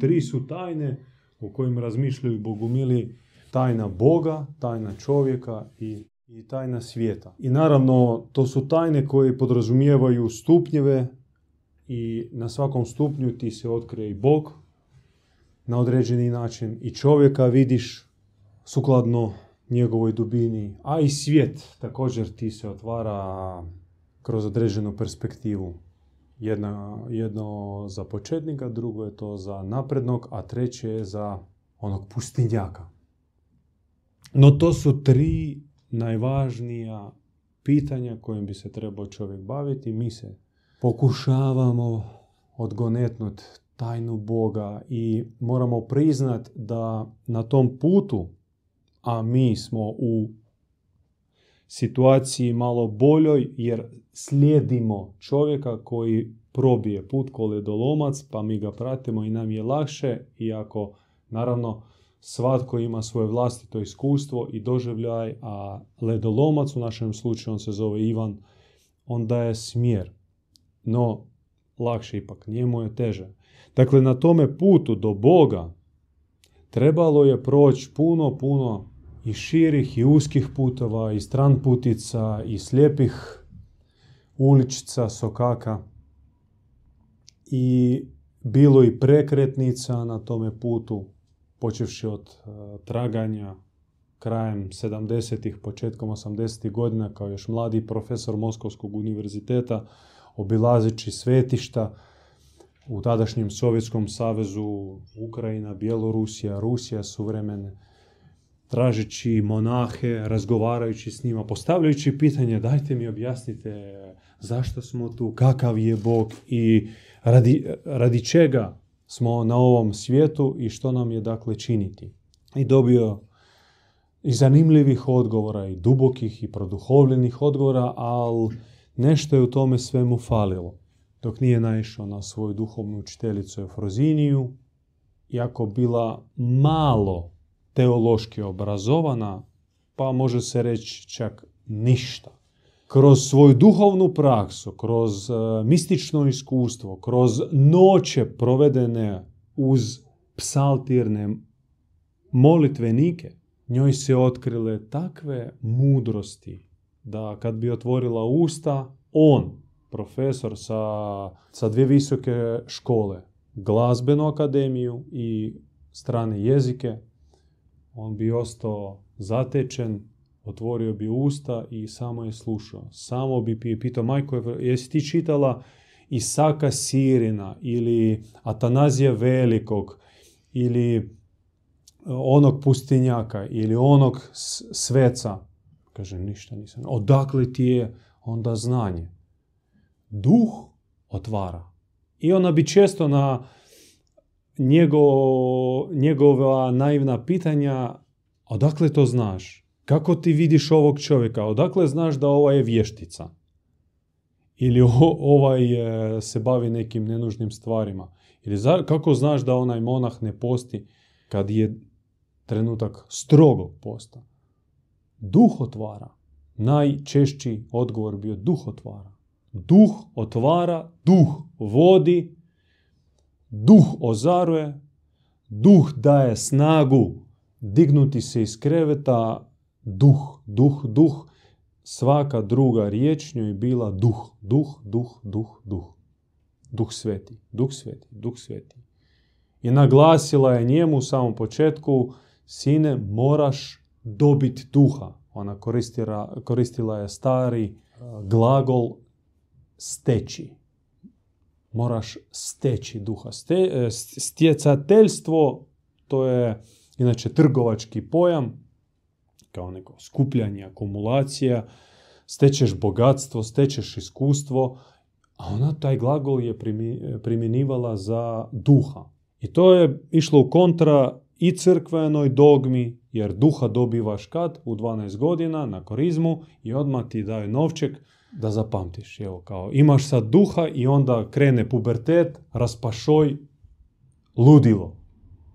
Tri su tajne o kojim razmišljaju bogumili. Tajna Boga, tajna čovjeka i, i tajna svijeta. I naravno, to su tajne koje podrazumijevaju stupnjeve i na svakom stupnju ti se otkrije i Bog na određeni način i čovjeka vidiš sukladno njegovoj dubini, a i svijet također ti se otvara kroz određenu perspektivu. Jedna, jedno za početnika, drugo je to za naprednog, a treće je za onog pustinjaka. No to su tri najvažnija pitanja kojim bi se trebao čovjek baviti. Mi se pokušavamo odgonetnut tajnu Boga i moramo priznat da na tom putu, a mi smo u situaciji malo boljoj jer slijedimo čovjeka koji probije put ko ledolomac, pa mi ga pratimo i nam je lakše, iako naravno svatko ima svoje vlastito iskustvo i doživljaj, a ledolomac u našem slučaju on se zove Ivan, on daje smjer. No, lakše ipak, njemu je teže. Dakle, na tome putu do Boga trebalo je proći puno, puno i širih i uskih putova, i stran putica, i slijepih uličica, sokaka. I bilo i prekretnica na tome putu, počevši od uh, traganja krajem 70-ih, početkom 80-ih godina kao još mladi profesor Moskovskog univerziteta, obilazeći svetišta u tadašnjem Sovjetskom savezu, Ukrajina, Bjelorusija, Rusija suvremene, tražeći monahe, razgovarajući s njima, postavljajući pitanje dajte mi objasnite zašto smo tu, kakav je Bog i radi, radi čega smo na ovom svijetu i što nam je dakle činiti. I dobio i zanimljivih odgovora, i dubokih, i produhovljenih odgovora, ali nešto je u tome svemu falilo. Dok nije naišao na svoju duhovnu učiteljicu Efroziniju, iako bila malo teološki obrazovana, pa može se reći čak ništa. Kroz svoju duhovnu praksu, kroz uh, mistično iskustvo, kroz noće provedene uz psaltirne molitvenike, njoj se otkrile takve mudrosti da kad bi otvorila usta, on, profesor sa, sa dvije visoke škole, glazbenu akademiju i strane jezike, on bi ostao zatečen, otvorio bi usta i samo je slušao. Samo bi pitao, majko, jesi ti čitala Isaka Sirina ili Atanazija Velikog ili onog pustinjaka ili onog sveca? Kaže, ništa nisam. Odakle ti je onda znanje? Duh otvara. I ona bi često na njegov, njegova naivna pitanja, odakle to znaš? Kako ti vidiš ovog čovjeka? Odakle znaš da ova je vještica? Ili ovaj se bavi nekim nenužnim stvarima? Ili kako znaš da onaj monah ne posti kad je trenutak strogog posta? Duh otvara. Najčešći odgovor bio duh otvara. Duh otvara, duh vodi, duh ozaruje, duh daje snagu dignuti se iz kreveta, duh, duh, duh. Svaka druga riječ njoj bila duh, duh, duh, duh, duh. Duh sveti, duh sveti, duh sveti. I naglasila je njemu u samom početku, sine, moraš dobiti duha. Ona koristila, je stari glagol steći moraš steći duha. Ste, stjecateljstvo, to je inače trgovački pojam, kao neko skupljanje, akumulacija, stečeš bogatstvo, stečeš iskustvo, a ona taj glagol je primjenjivala za duha. I to je išlo u kontra i crkvenoj dogmi, jer duha dobivaš kad? U 12 godina na korizmu i odmah ti daju novček da zapamtiš. Evo, kao, imaš sad duha i onda krene pubertet, raspašoj, ludilo.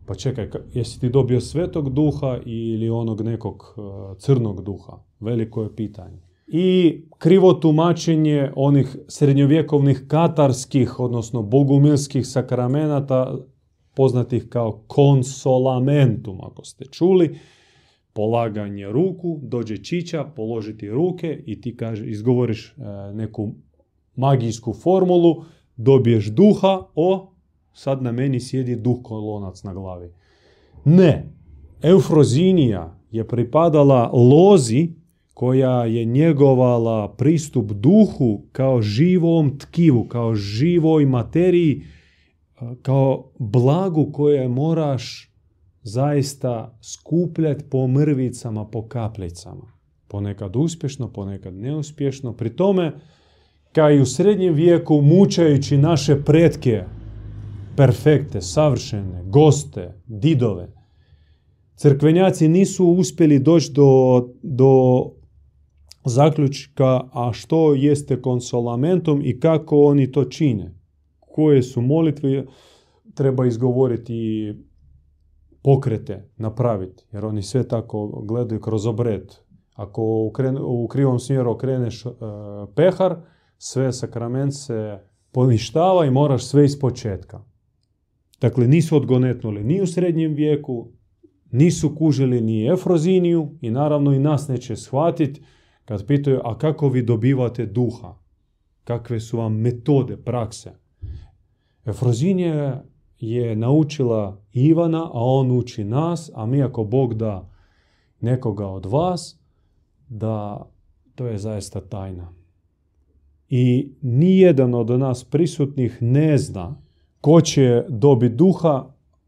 Pa čekaj, jesi ti dobio svetog duha ili onog nekog e, crnog duha? Veliko je pitanje. I krivo tumačenje onih srednjovjekovnih katarskih, odnosno bogumilskih sakramenata, poznatih kao konsolamentum, ako ste čuli, polaganje ruku, dođe čića, položiti ruke i ti kaže, izgovoriš e, neku magijsku formulu, dobiješ duha, o, sad na meni sjedi duh kolonac na glavi. Ne, eufrozinija je pripadala lozi koja je njegovala pristup duhu kao živom tkivu, kao živoj materiji, kao blagu koje moraš zaista skupljati po mrvicama, po kapljicama. Ponekad uspješno, ponekad neuspješno. Pri tome, kao i u srednjem vijeku, mučajući naše pretke, perfekte, savršene, goste, didove. Crkvenjaci nisu uspjeli doći do, do zaključka, a što jeste konsolamentom i kako oni to čine. Koje su molitve, treba izgovoriti pokrete, napraviti, jer oni sve tako gledaju kroz obred. Ako u krivom smjeru okreneš uh, pehar, sve sakrament se poništava i moraš sve iz početka. Dakle, nisu odgonetnuli ni u srednjem vijeku, nisu kužili ni efroziniju i naravno i nas neće shvatiti kad pitaju, a kako vi dobivate duha? Kakve su vam metode, prakse? Efrozinija naučila Ivana, a on uči nas, a mi ako Bog da nekoga od vas, da to je zaista tajna. I nijedan od nas prisutnih ne zna ko će dobiti duha,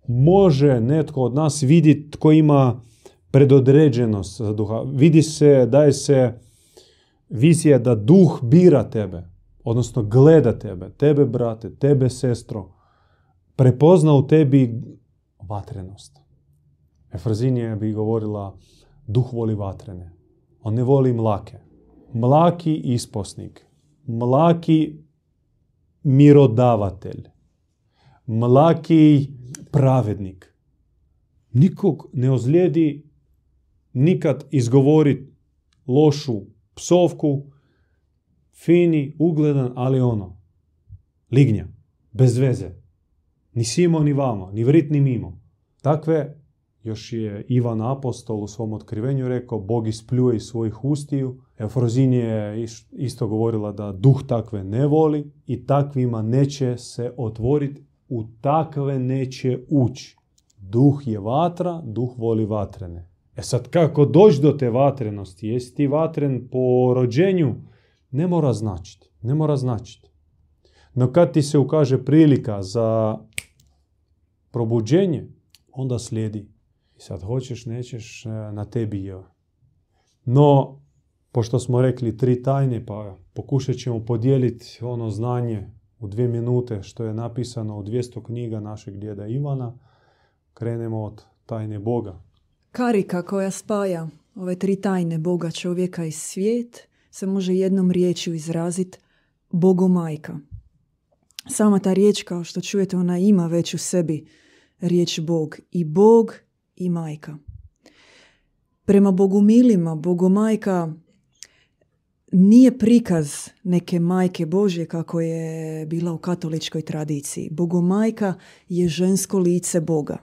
može netko od nas vidjeti tko ima predodređenost za duha. Vidi se, daje se vizija da duh bira tebe, odnosno gleda tebe, tebe brate, tebe sestro, prepozna u tebi vatrenost. Efrazinija bi govorila duh voli vatrene. On ne voli mlake. Mlaki isposnik. Mlaki mirodavatelj mlaki pravednik. Nikog ne ozlijedi nikad izgovori lošu psovku, fini, ugledan, ali ono, lignja, bez veze. Ni simo, ni vamo, ni vrit, ni mimo. Takve, još je Ivan Apostol u svom otkrivenju rekao, Bog ispljuje iz svojih ustiju. Eufrozin je isto govorila da duh takve ne voli i takvima neće se otvoriti u takve neće ući. Duh je vatra, duh voli vatrene. E sad kako doći do te vatrenosti? Jesi ti vatren po rođenju? Ne mora značiti. Ne mora značiti. No kad ti se ukaže prilika za probuđenje, onda slijedi. I sad hoćeš, nećeš, e, na tebi je. No, pošto smo rekli tri tajne, pa pokušat ćemo podijeliti ono znanje u dvije minute što je napisano u 200 knjiga našeg djeda Ivana. Krenemo od tajne Boga. Karika koja spaja ove tri tajne Boga, čovjeka i svijet se može jednom riječju izraziti Bogomajka. Sama ta riječ, kao što čujete, ona ima već u sebi riječ Bog. I Bog i majka. Prema Bogumilima, Bogomajka nije prikaz neke majke Božje kako je bila u katoličkoj tradiciji. Bogomajka je žensko lice Boga.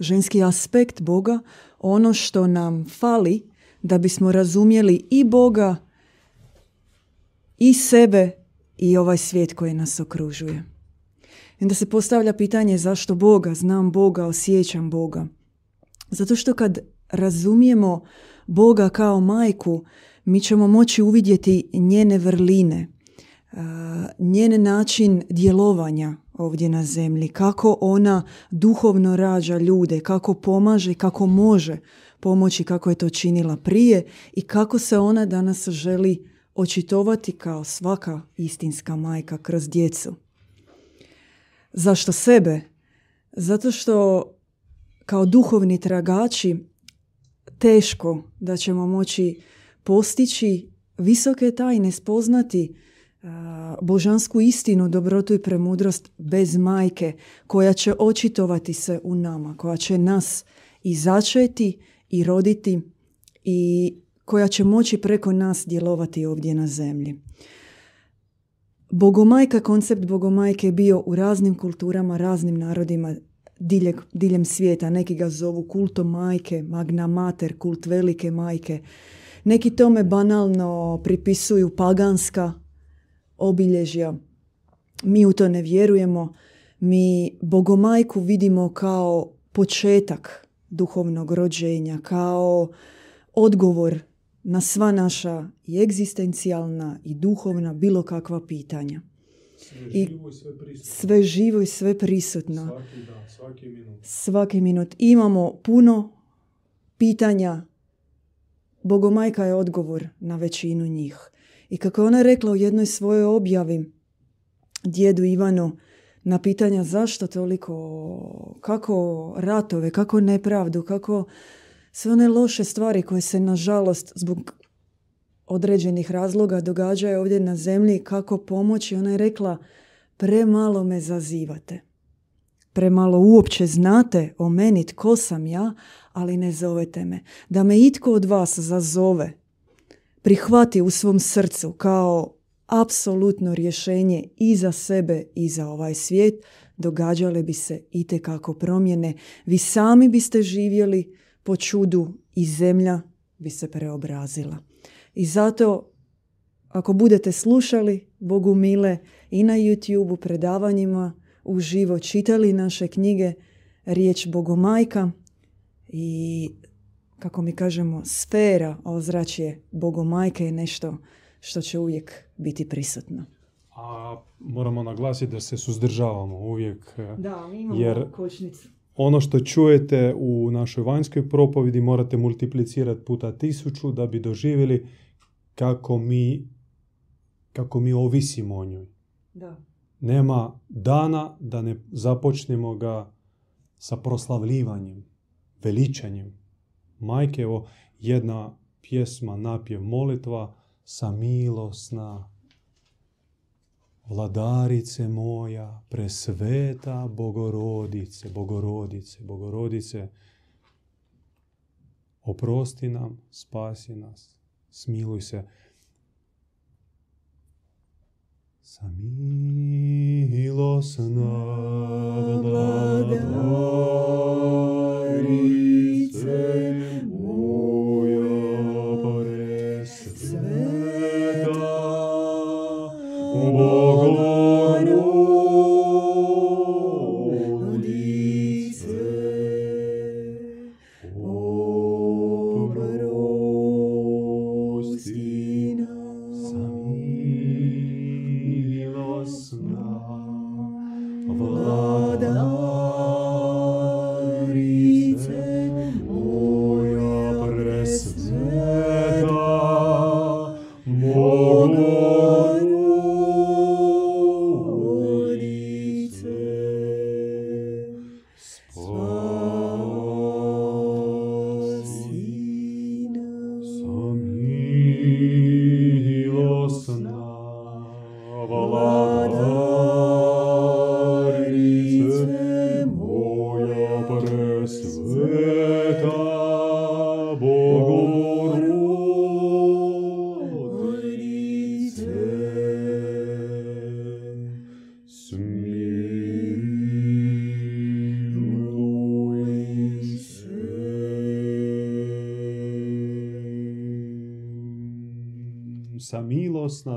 Ženski aspekt Boga, ono što nam fali da bismo razumjeli i Boga i sebe i ovaj svijet koji nas okružuje. I onda se postavlja pitanje zašto Boga, znam Boga, osjećam Boga. Zato što kad razumijemo Boga kao majku, mi ćemo moći uvidjeti njene vrline, njen način djelovanja ovdje na zemlji, kako ona duhovno rađa ljude, kako pomaže, kako može pomoći kako je to činila prije i kako se ona danas želi očitovati kao svaka istinska majka kroz djecu. Zašto sebe? Zato što kao duhovni tragači teško da ćemo moći postići visoke tajne, spoznati božansku istinu, dobrotu i premudrost bez majke koja će očitovati se u nama, koja će nas i začeti i roditi i koja će moći preko nas djelovati ovdje na zemlji. Bogomajka, koncept bogomajke je bio u raznim kulturama, raznim narodima diljem svijeta. Neki ga zovu kultom majke, magna mater, kult velike majke. Neki tome banalno pripisuju paganska obilježja. Mi u to ne vjerujemo. Mi bogomajku vidimo kao početak duhovnog rođenja, kao odgovor na sva naša i egzistencijalna i duhovna bilo kakva pitanja. Sve živo i sve prisutno. Sve živo i sve prisutno. Svaki dan, svaki minut. Svaki minut. Imamo puno pitanja. Bogomajka je odgovor na većinu njih. I kako je ona rekla u jednoj svojoj objavi djedu Ivanu na pitanja zašto toliko, kako ratove, kako nepravdu, kako sve one loše stvari koje se nažalost zbog određenih razloga događaju ovdje na zemlji, kako pomoći, ona je rekla premalo me zazivate. Premalo uopće znate o meni tko sam ja, ali ne zovete me. Da me itko od vas zazove, prihvati u svom srcu kao apsolutno rješenje i za sebe i za ovaj svijet, događale bi se itekako promjene. Vi sami biste živjeli po čudu i zemlja bi se preobrazila. I zato ako budete slušali Bogu mile i na YouTube predavanjima uživo čitali naše knjige riječ Bogomajka i kako mi kažemo sfera ozračje Bogomajke je nešto što će uvijek biti prisutno. A moramo naglasiti da se suzdržavamo uvijek. Da, imamo jer kočnicu. Ono što čujete u našoj vanjskoj propovidi morate multiplicirati puta tisuću da bi doživjeli kako mi, kako mi ovisimo o njoj. Da. Nema dana da ne započnemo ga sa proslavljivanjem, veličanjem. Majke, evo jedna pjesma, napjev, molitva, sa milosna, vladarice moja, presveta bogorodice, bogorodice, bogorodice, oprosti nam, spasi nas, smiluj se. Sa milosna vladarice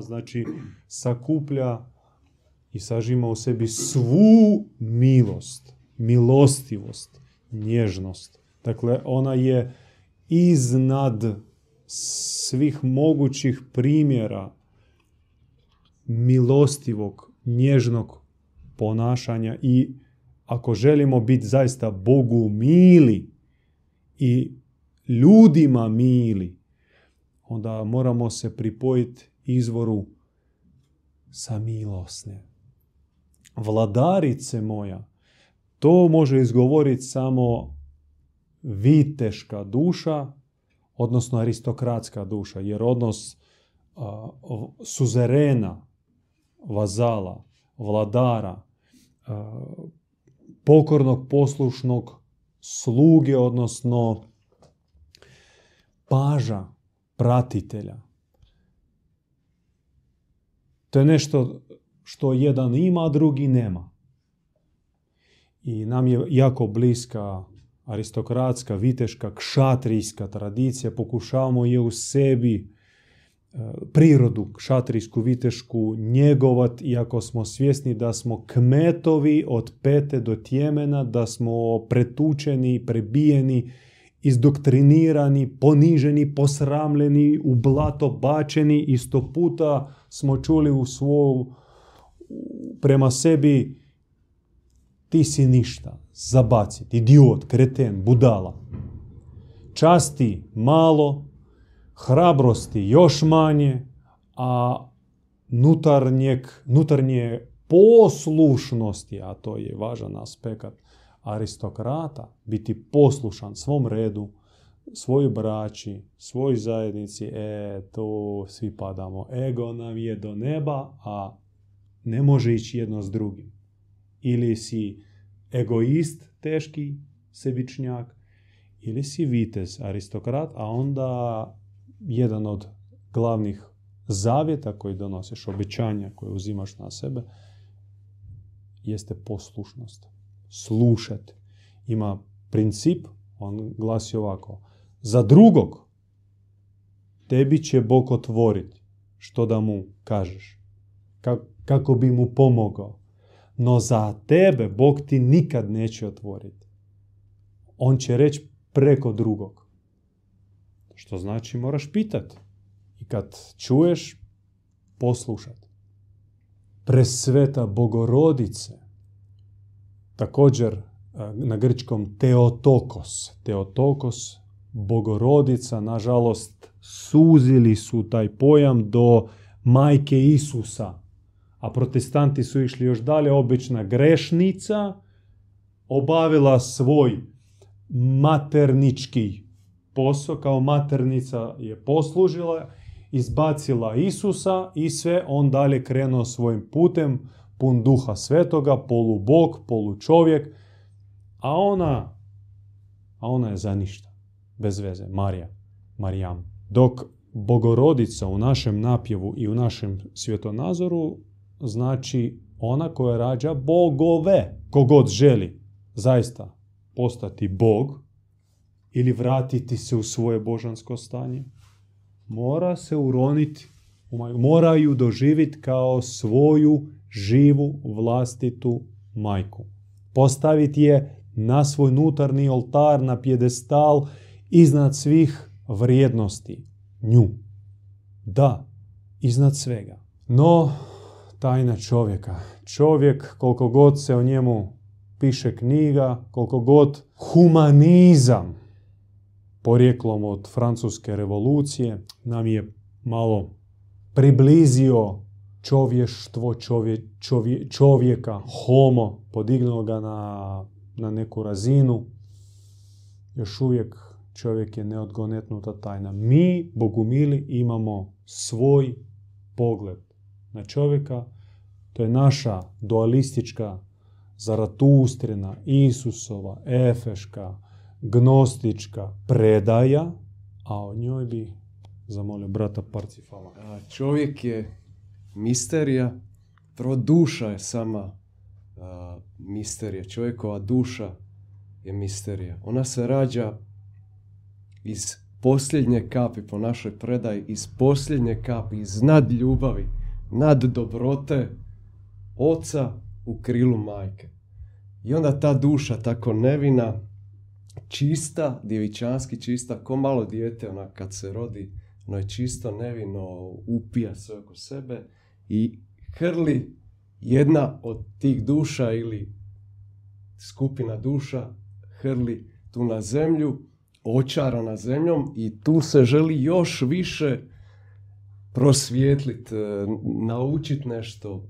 znači sakuplja i sažima u sebi svu milost, milostivost, nježnost. Dakle, ona je iznad svih mogućih primjera milostivog, nježnog ponašanja i ako želimo biti zaista Bogu mili i ljudima mili, onda moramo se pripojiti izvoru samilosne. Vladarice moja, to može izgovoriti samo viteška duša, odnosno aristokratska duša, jer odnos a, suzerena, vazala, vladara, a, pokornog, poslušnog sluge, odnosno paža, pratitelja. To je nešto što jedan ima, a drugi nema. I nam je jako bliska aristokratska, viteška, kšatrijska tradicija. Pokušavamo je u sebi e, prirodu kšatrijsku, vitešku njegovat, iako smo svjesni da smo kmetovi od pete do tjemena, da smo pretučeni, prebijeni, izdoktrinirani, poniženi, posramljeni, u blato bačeni. Isto puta smo čuli u svoju prema sebi ti si ništa, zabacit, idiot, kreten, budala. Časti malo, hrabrosti još manje, a nutarnjeg, nutarnje poslušnosti, a to je važan aspekt aristokrata, biti poslušan svom redu, svojoj braći, svojoj zajednici, e, to svi padamo. Ego nam je do neba, a ne može ići jedno s drugim. Ili si egoist, teški sebičnjak, ili si vitez, aristokrat, a onda jedan od glavnih zavjeta koji donosiš, obećanja koje uzimaš na sebe, jeste poslušnost. Slušati. Ima princip, on glasi ovako. Za drugog tebi će Bog otvoriti što da mu kažeš. Kako bi mu pomogao. No za tebe Bog ti nikad neće otvoriti. On će reći preko drugog. Što znači moraš pitati. I kad čuješ, poslušati. Presveta bogorodice, također e, na grčkom Teotokos. Teotokos, bogorodica, nažalost, suzili su taj pojam do majke Isusa, a protestanti su išli još dalje, obična grešnica, obavila svoj maternički posao, kao maternica je poslužila, izbacila Isusa i sve on dalje krenuo svojim putem, pun duha svetoga, polu bog, polu čovjek, a ona, a ona je za ništa, bez veze, Marija, Marijam. Dok bogorodica u našem napjevu i u našem svjetonazoru znači ona koja rađa bogove. Kogod želi zaista postati bog ili vratiti se u svoje božansko stanje, mora se uroniti, mora ju doživjeti kao svoju živu vlastitu majku. Postaviti je na svoj nutarni oltar, na pjedestal, iznad svih vrijednosti. Nju. Da, iznad svega. No, tajna čovjeka. Čovjek, koliko god se o njemu piše knjiga, koliko god humanizam porijeklom od francuske revolucije nam je malo priblizio čovještvo čovje, čovjeka, homo, podignuo ga na, na neku razinu. Još uvijek čovjek je neodgonetnuta tajna. Mi, bogumili, imamo svoj pogled na čovjeka, to je naša dualistička zaratustrina, Isusova, Efeška, gnostička predaja, a o njoj bi zamolio brata Parcifala. čovjek je misterija, prvo duša je sama a, misterija. Čovjekova duša je misterija. Ona se rađa iz posljednje kapi po našoj predaji, iz posljednje kapi, iz nad ljubavi nad dobrote oca u krilu majke. I onda ta duša tako nevina, čista, djevičanski čista, ko malo dijete, ona kad se rodi, ono je čisto nevino, upija se oko sebe i hrli jedna od tih duša ili skupina duša hrli tu na zemlju, očarana zemljom i tu se želi još više prosvijetlit, e, naučit nešto,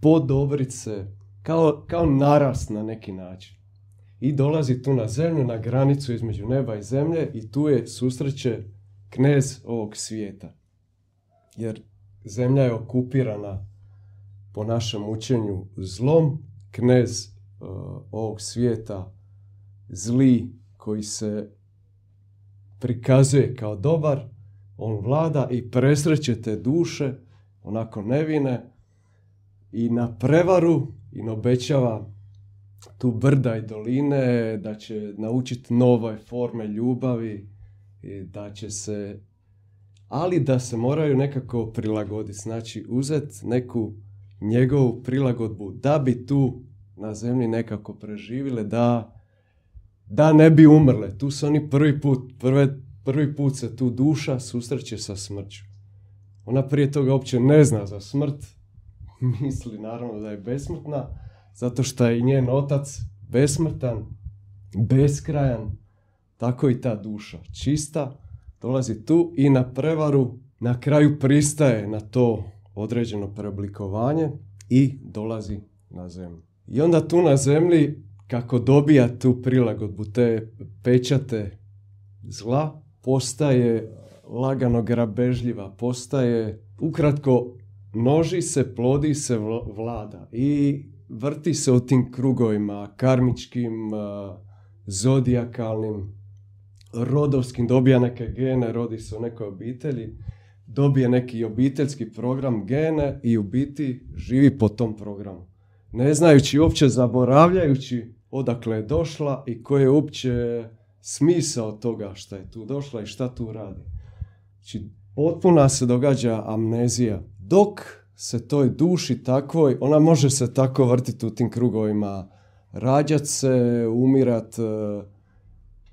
podobrit se, kao, kao narast na neki način. i dolazi tu na zemlju, na granicu između neba i zemlje i tu je susreće knez ovog svijeta. Jer zemlja je okupirana po našem učenju zlom, knez uh, ovog svijeta zli koji se prikazuje kao dobar, on vlada i presreće te duše, onako nevine, i na prevaru i obećava tu brda i doline, da će naučiti nove forme ljubavi, i da će se, ali da se moraju nekako prilagoditi. Znači, uzeti neku njegovu prilagodbu da bi tu na zemlji nekako preživile, da, da ne bi umrle. Tu su oni prvi put, prve, prvi put se tu duša susreće sa smrću. Ona prije toga uopće ne zna za smrt, misli naravno da je besmrtna, zato što je i njen otac besmrtan, beskrajan, tako i ta duša čista, dolazi tu i na prevaru na kraju pristaje na to određeno preoblikovanje i dolazi na zemlju. I onda tu na zemlji, kako dobija tu prilagodbu, te pečate zla, postaje lagano grabežljiva, postaje ukratko množi se, plodi se, vlada i vrti se u tim krugovima karmičkim, zodijakalnim, rodovskim, dobija neke gene, rodi se u nekoj obitelji, dobije neki obiteljski program gene i u biti živi po tom programu. Ne znajući uopće, zaboravljajući odakle je došla i koji je uopće smisao toga šta je tu došla i šta tu radi. Znači, potpuna se događa amnezija. Dok se toj duši takvoj, ona može se tako vrtiti u tim krugovima, rađat se, umirat, e,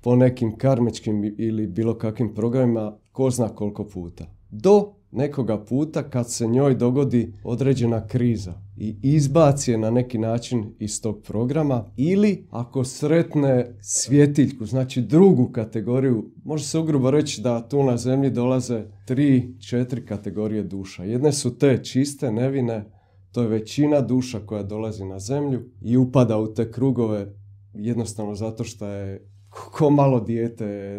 po nekim karmičkim ili bilo kakvim programima, ko zna koliko puta. Do nekoga puta kad se njoj dogodi određena kriza i izbaci je na neki način iz tog programa ili ako sretne svjetiljku, znači drugu kategoriju, može se ugrubo reći da tu na zemlji dolaze tri, četiri kategorije duša. Jedne su te čiste, nevine, to je većina duša koja dolazi na zemlju i upada u te krugove jednostavno zato što je ko malo dijete,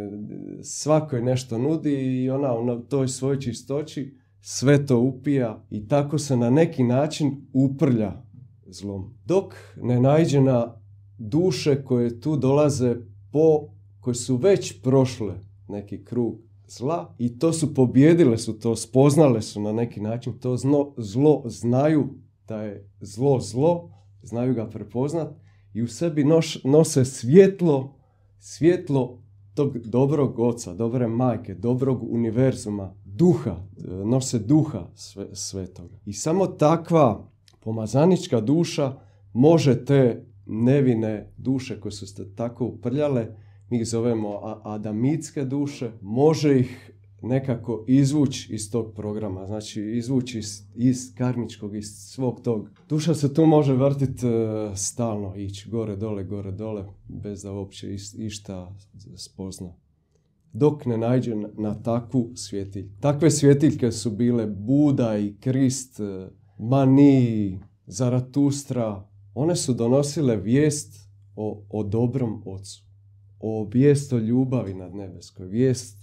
svako je nešto nudi i ona u toj svojoj čistoći sve to upija i tako se na neki način uprlja zlom. Dok ne naiđe na duše koje tu dolaze po, koje su već prošle neki krug zla i to su pobjedile su to, spoznale su na neki način to zlo, zlo znaju da je zlo zlo, znaju ga prepoznat i u sebi nose svjetlo svjetlo tog dobrog oca, dobre majke, dobrog univerzuma, duha, nose duha sve, svetoga. I samo takva pomazanička duša može te nevine duše koje su se tako uprljale, mi ih zovemo adamitske duše, može ih nekako izvući iz tog programa, znači izvući iz, iz karmičkog, iz svog tog. Duša se tu može vrtiti uh, stalno, ići gore, dole, gore, dole, bez da uopće išta spozna. Dok ne nađe na, takvu svjetilj. Takve svjetiljke su bile Buda i Krist, uh, Mani, Zaratustra. One su donosile vijest o, o dobrom ocu. O vijest o ljubavi nad nebeskoj. Vijest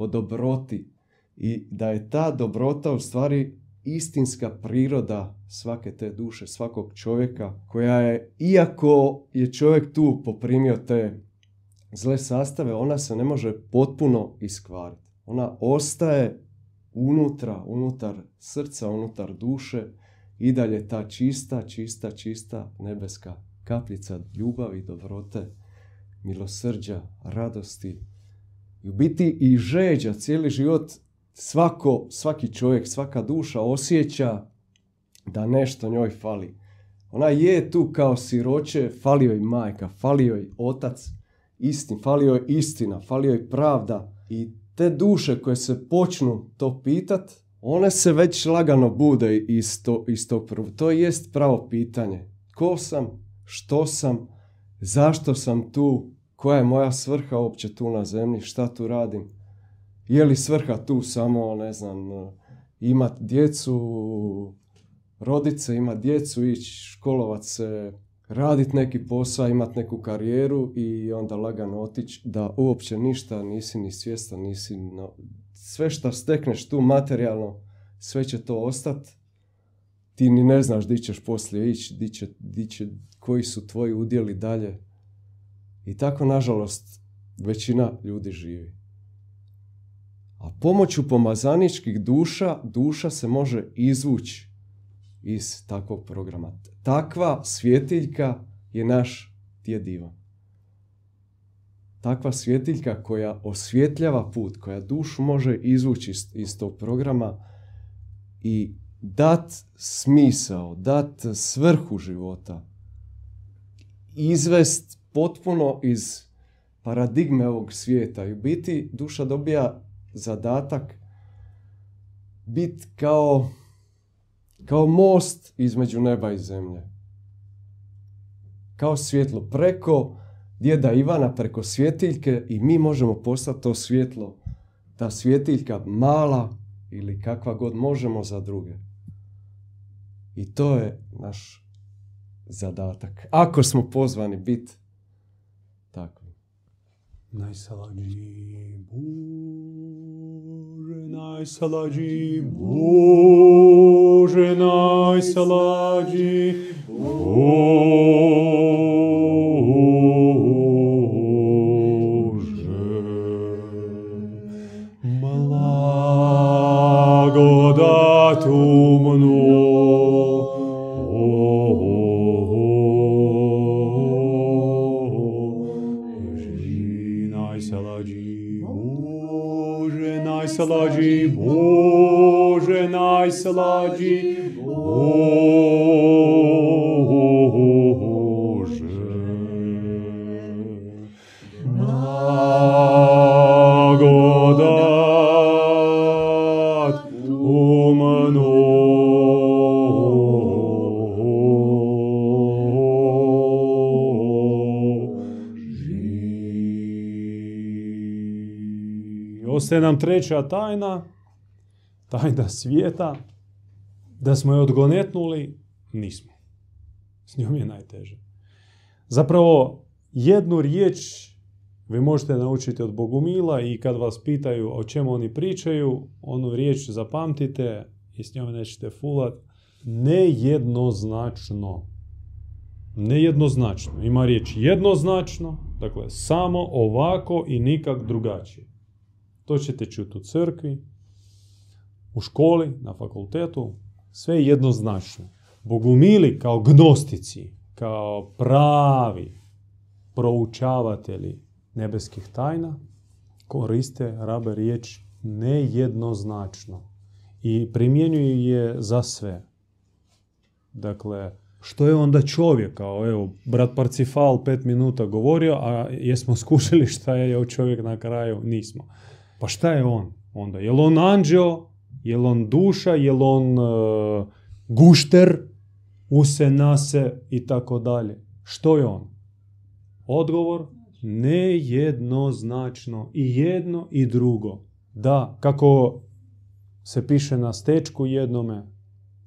o dobroti i da je ta dobrota u stvari istinska priroda svake te duše, svakog čovjeka koja je, iako je čovjek tu poprimio te zle sastave, ona se ne može potpuno iskvariti. Ona ostaje unutra, unutar srca, unutar duše i dalje ta čista, čista, čista nebeska kapljica ljubavi, dobrote, milosrđa, radosti, i u biti i žeđa cijeli život svako, svaki čovjek, svaka duša osjeća da nešto njoj fali. Ona je tu kao siroće, fali joj majka, fali joj otac, istin, fali joj istina, fali joj pravda. I te duše koje se počnu to pitat, one se već lagano bude iz, to, iz tog prvo. To jest pravo pitanje. Ko sam, što sam, zašto sam tu, koja je moja svrha uopće tu na zemlji, šta tu radim. Je li svrha tu samo, ne znam, imat djecu, rodice, imat djecu, ići školovat se, raditi neki posao, imati neku karijeru i onda lagano otići da uopće ništa nisi ni svjestan, nisi... No, sve što stekneš tu materijalno, sve će to ostati. Ti ni ne znaš di ćeš poslije ići, di će, di će, koji su tvoji udjeli dalje. I tako, nažalost, većina ljudi živi. A pomoću pomazaničkih duša, duša se može izvući iz takvog programa. Takva svjetiljka je naš divan. Takva svjetiljka koja osvjetljava put, koja dušu može izvući iz, iz tog programa i dat smisao, dat svrhu života, izvest potpuno iz paradigme ovog svijeta i u biti duša dobija zadatak biti kao, kao most između neba i zemlje. Kao svjetlo preko djeda Ivana, preko svjetiljke i mi možemo postati to svjetlo, ta svjetiljka mala ili kakva god možemo za druge. I to je naš zadatak. Ako smo pozvani biti. Najsalagji Bože, najsalagji Bože, najsalagji Bože. Treća tajna, tajna svijeta, da smo je odgonetnuli, nismo. S njom je najteže. Zapravo, jednu riječ vi možete naučiti od Bogumila i kad vas pitaju o čemu oni pričaju, onu riječ zapamtite i s njom nećete fulat. Nejednoznačno. Nejednoznačno. Ima riječ jednoznačno, dakle samo ovako i nikak drugačije. To ćete čuti u crkvi, u školi, na fakultetu, sve je jednoznačno. Bogumili kao gnostici, kao pravi proučavatelji nebeskih tajna, koriste, rabe riječ nejednoznačno i primjenjuju je za sve. Dakle, što je onda čovjek? Kao, evo, brat Parcifal pet minuta govorio, a jesmo skušali šta je čovjek na kraju? Nismo. Pa šta je on onda? Je on anđeo? Je on duša? Je on uh, gušter? Use, nase i tako dalje. Što je on? Odgovor? Nejednoznačno. I jedno i drugo. Da, kako se piše na stečku jednome,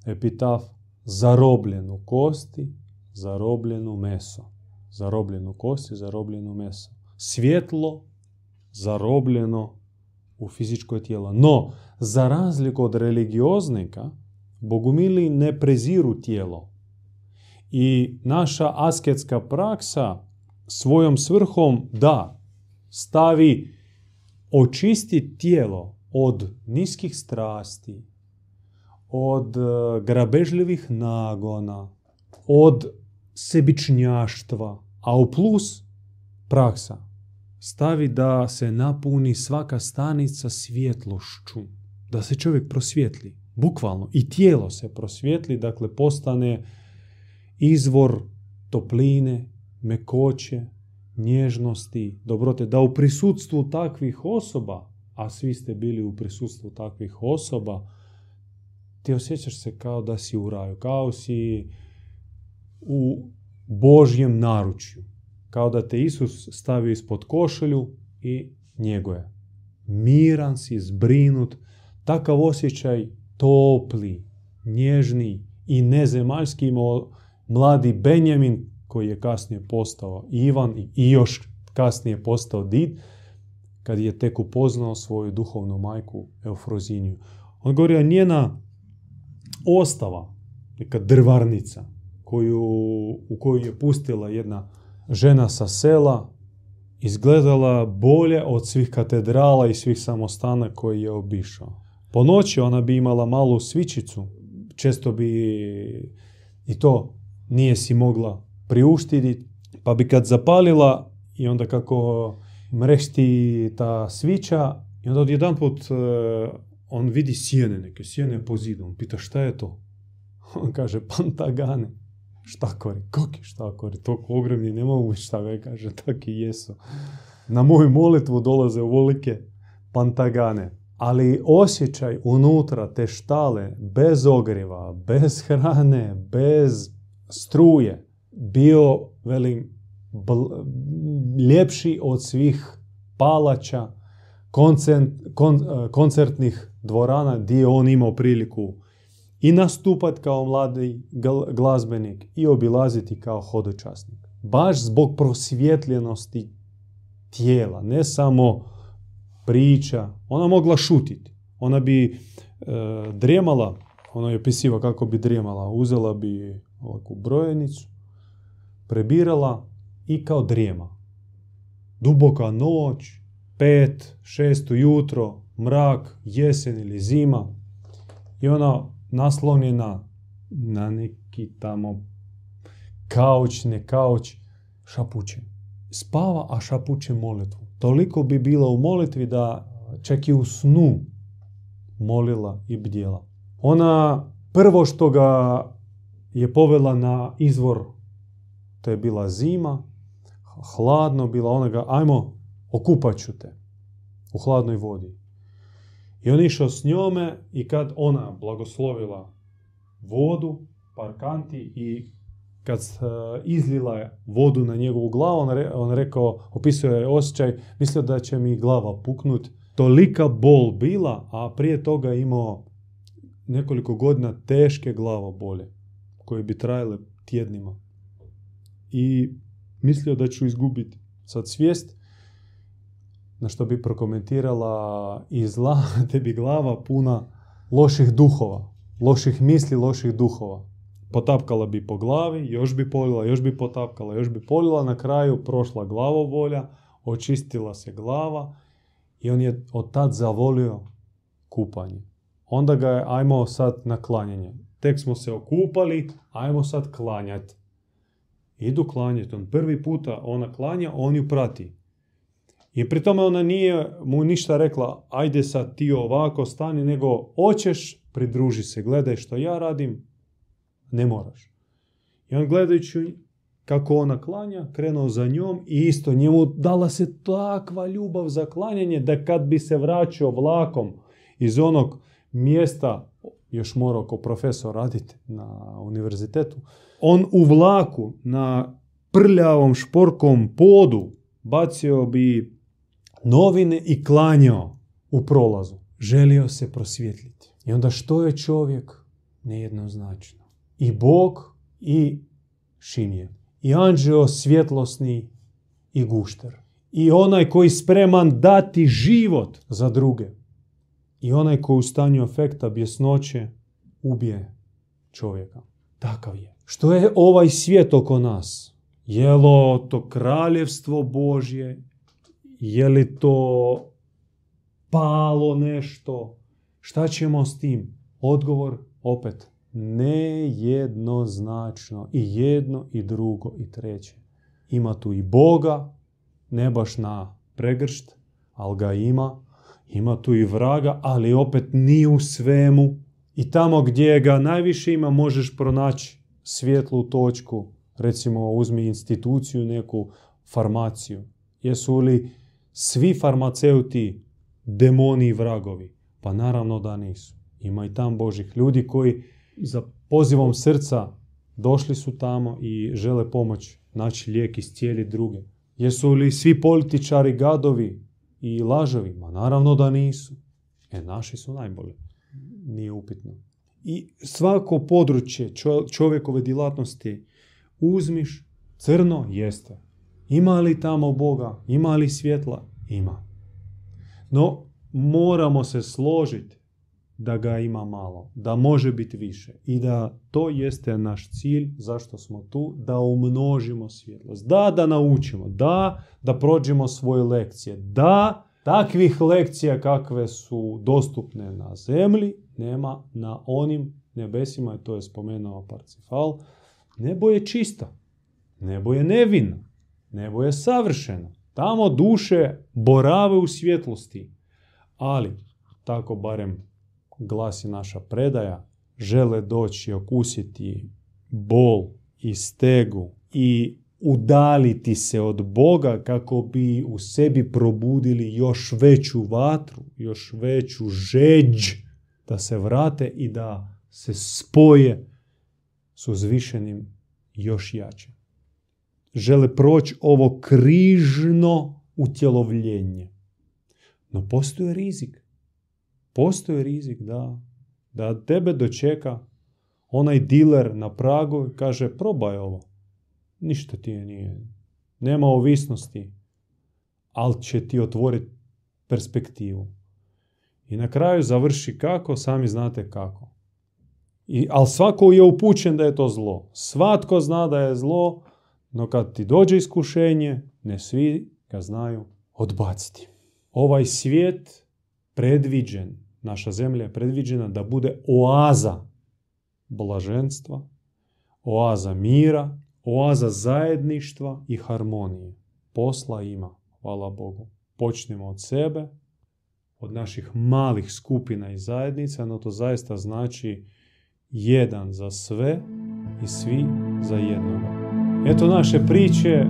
epitaf, zarobljenu kosti, zarobljenu meso. Zarobljenu kosti, zarobljenu meso. Svjetlo, zarobljeno u fizičko tijelo. No, za razliku od religioznika, bogumili ne preziru tijelo. I naša asketska praksa svojom svrhom da stavi očisti tijelo od niskih strasti, od e, grabežljivih nagona, od sebičnjaštva, a u plus praksa stavi da se napuni svaka stanica svjetlošću, da se čovjek prosvjetli, bukvalno, i tijelo se prosvjetli, dakle postane izvor topline, mekoće, nježnosti, dobrote, da u prisutstvu takvih osoba, a svi ste bili u prisutstvu takvih osoba, ti osjećaš se kao da si u raju, kao si u Božjem naručju, kao da te Isus stavio ispod košulju i njeguje. Miran si, zbrinut, takav osjećaj topli, nježni i nezemaljski imao mladi Benjamin koji je kasnije postao Ivan i još kasnije postao Did, kad je tek upoznao svoju duhovnu majku Eufroziniju. On govori, njena ostava, neka drvarnica, koju, u koju je pustila jedna žena sa sela, izgledala bolje od svih katedrala i svih samostana koji je obišao. Po noći ona bi imala malu svičicu, često bi i to nije si mogla priuštiti, pa bi kad zapalila i onda kako mrešti ta svića i onda odjedan put e, on vidi sjene, neke sjene po zidu. On pita šta je to? On kaže pantagane. Štakori. Kakvi štakori? Toliko ogromni ne mogu šta ga kaže. Taki jesu. Na moju molitvu dolaze volike pantagane. Ali osjećaj unutra te štale, bez ogriva, bez hrane, bez struje, bio, velim, ljepši od svih palača, koncert, koncertnih dvorana gdje je on imao priliku i nastupati kao mladi glazbenik i obilaziti kao hodočasnik. Baš zbog prosvjetljenosti tijela, ne samo priča. Ona mogla šutiti. Ona bi e, drijemala, ona je opisiva kako bi drijemala. Uzela bi ovakvu brojenicu, prebirala i kao drijema. Duboka noć, pet, šest jutro, mrak, jesen ili zima i ona naslonjena na neki tamo kauč, ne kauč, šapuće. Spava, a šapuće molitvu. Toliko bi bila u molitvi da čak i u snu molila i bdjela. Ona prvo što ga je povela na izvor, to je bila zima, hladno bila, ona ga, ajmo, okupat ću te u hladnoj vodi. I on išao s njome i kad ona blagoslovila vodu, parkanti i kad uh, izlila vodu na njegovu glavu, on, on rekao, opisuje je osjećaj, mislio da će mi glava puknut. Tolika bol bila, a prije toga imao nekoliko godina teške bolje koje bi trajale tjednima. I mislio da ću izgubiti sad svijest, na što bi prokomentirala i zla, te bi glava puna loših duhova, loših misli, loših duhova. Potapkala bi po glavi, još bi polila, još bi potapkala, još bi polila, na kraju prošla glavovolja, očistila se glava i on je od tad zavolio kupanje. Onda ga je, ajmo sad na klanjanje. Tek smo se okupali, ajmo sad klanjati. Idu klanjati. On prvi puta ona klanja, on ju prati. I pri tome ona nije mu ništa rekla, ajde sad ti ovako stani, nego hoćeš, pridruži se, gledaj što ja radim, ne moraš. I on gledajući kako ona klanja, krenuo za njom i isto njemu dala se takva ljubav za klanjanje da kad bi se vraćao vlakom iz onog mjesta, još morao kao profesor raditi na univerzitetu, on u vlaku na prljavom šporkom podu bacio bi novine i klanjao u prolazu. Želio se prosvjetljiti. I onda što je čovjek? Nejednoznačno. I Bog i Šimje. I anđeo svjetlosni i gušter. I onaj koji spreman dati život za druge. I onaj koji u stanju efekta bjesnoće ubije čovjeka. Takav je. Što je ovaj svijet oko nas? Jelo to kraljevstvo Božje je li to palo nešto? Šta ćemo s tim? Odgovor opet nejednoznačno. I jedno i drugo i treće. Ima tu i Boga, ne baš na pregršt, ali ga ima. Ima tu i vraga, ali opet ni u svemu. I tamo gdje ga najviše ima možeš pronaći svjetlu točku. Recimo uzmi instituciju, neku farmaciju. Jesu li svi farmaceuti demoni i vragovi? Pa naravno da nisu. Ima i tam Božih ljudi koji za pozivom srca došli su tamo i žele pomoć naći lijek cijeli druge. Jesu li svi političari gadovi i lažovi? Ma naravno da nisu. E, naši su najbolji. Nije upitno. I svako područje čovjekove djelatnosti uzmiš, Crno jeste. Ima li tamo Boga? Ima li svjetla? Ima. No, moramo se složiti da ga ima malo, da može biti više i da to jeste naš cilj zašto smo tu, da umnožimo svjetlost, da da naučimo, da da prođemo svoje lekcije, da takvih lekcija kakve su dostupne na zemlji nema na onim nebesima, to je spomenuo Parcifal, nebo je čista, nebo je nevino, nebo je savršeno. Tamo duše borave u svjetlosti, ali tako barem glasi naša predaja, žele doći okusiti bol i stegu i udaliti se od Boga kako bi u sebi probudili još veću vatru, još veću žeđ da se vrate i da se spoje s uzvišenim još jače. Žele proći ovo križno utjelovljenje. No postoji rizik. Postoji rizik da, da tebe dočeka onaj diler na pragu i kaže probaj ovo. Ništa ti nije. Nema ovisnosti, ali će ti otvoriti perspektivu. I na kraju završi kako, sami znate kako. I, ali svako je upućen da je to zlo. Svatko zna da je zlo, no kad ti dođe iskušenje, ne svi ga znaju odbaciti. Ovaj svijet predviđen, naša zemlja je predviđena da bude oaza blaženstva, oaza mira, oaza zajedništva i harmonije. Posla ima, hvala Bogu. Počnemo od sebe, od naših malih skupina i zajednica, no to zaista znači jedan za sve i svi za jednoga. Eto naše priče,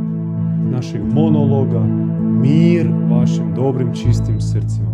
našeg monologa, mir vašim dobrim čistim srcima.